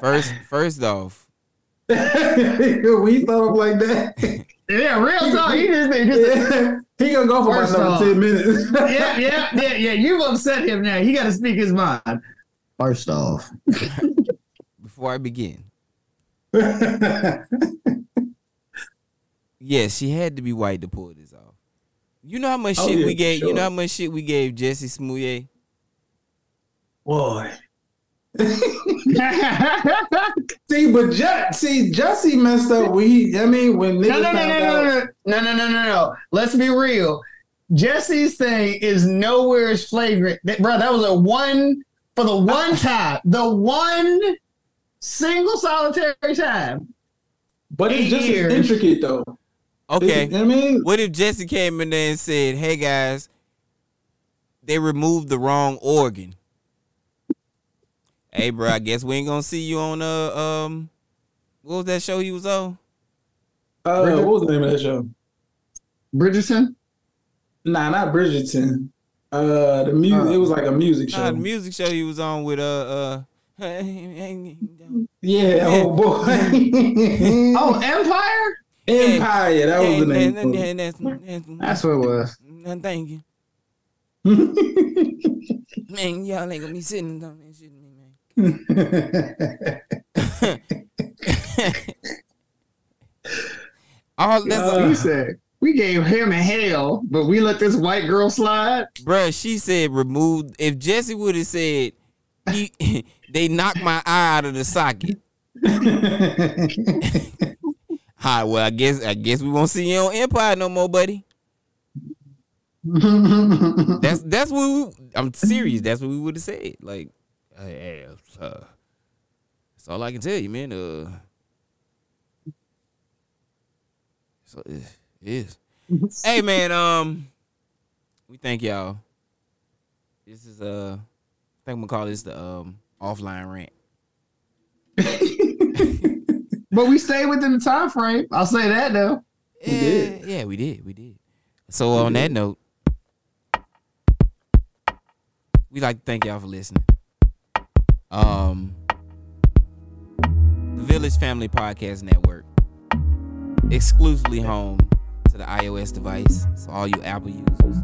First, first off, we thought of like that. yeah, real talk. You just, just he gonna go for First about off. another ten minutes. yeah, yeah, yeah, yeah. You've upset him now. He got to speak his mind. First off, before I begin, yes, she had to be white to pull this off. You know how much Oh, shit yeah, we for gave. You know how much shit we gave Jesse Smollett. Boy. see, but Je- see, Jesse messed up. We, I mean, when niggas no, no, no, no, no, no, no, no, no, no. Let's be real. Jesse's thing is nowhere as flagrant. That, bro, that was a one for the one time, the one single solitary time. but it's just years. intricate though. Okay, You I mean, what if Jesse came in there and said, "Hey guys, they removed the wrong organ." Hey, bro, I guess we ain't gonna see you on uh um, what was that show he was on? uh, what was the name of that show? Bridgerton. Nah, not Bridgerton. Uh, the music. Uh, it was like a music show. Nah, the music show he was on with uh uh. yeah. Oh boy. Oh, Empire. Empire. That was the name. Yeah, for it. that's, that's, That's what it was. Thank you, man. Y'all ain't gonna be sitting on that shit, man. All that's, Uh, He said we gave him hell, but we let this white girl slide. bruh, she said remove. If Jesse would have said he, they knocked my eye out of the socket. Hi, well, I guess I guess we won't see you on Empire no more, buddy. That's that's what we, I'm serious. That's what we would have said. Like, hey, uh, That's all I can tell you, man. Uh, so it is. hey, man. Um, we thank y'all. This is uh, I think I'm gonna call this the um offline rant. But we stayed within the time frame. I'll say that though. Yeah, did. yeah, we did, we did. So on that note, we like to thank y'all for listening. Um, the Village Family Podcast Network, exclusively home to the iOS device, so all you Apple users.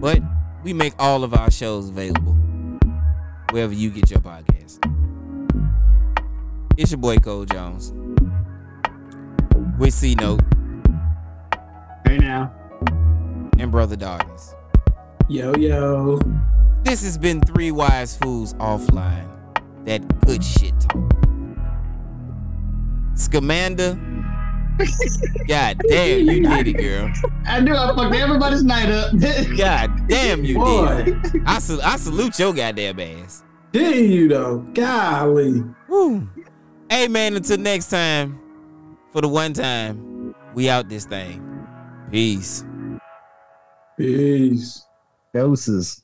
But we make all of our shows available wherever you get your podcast. It's your boy Cole Jones with C Note Hey now. and Brother Darkness. Yo, yo. This has been Three Wise Fools Offline. That good shit talk. Scamander. God damn, you did it, girl. I knew I fucked everybody's night up. God damn, you Boy, did. I, sal- I salute your goddamn ass. did you though? Golly. Woo. Hey, man, until next time, for the one time, we out this thing. Peace. Peace. Doses.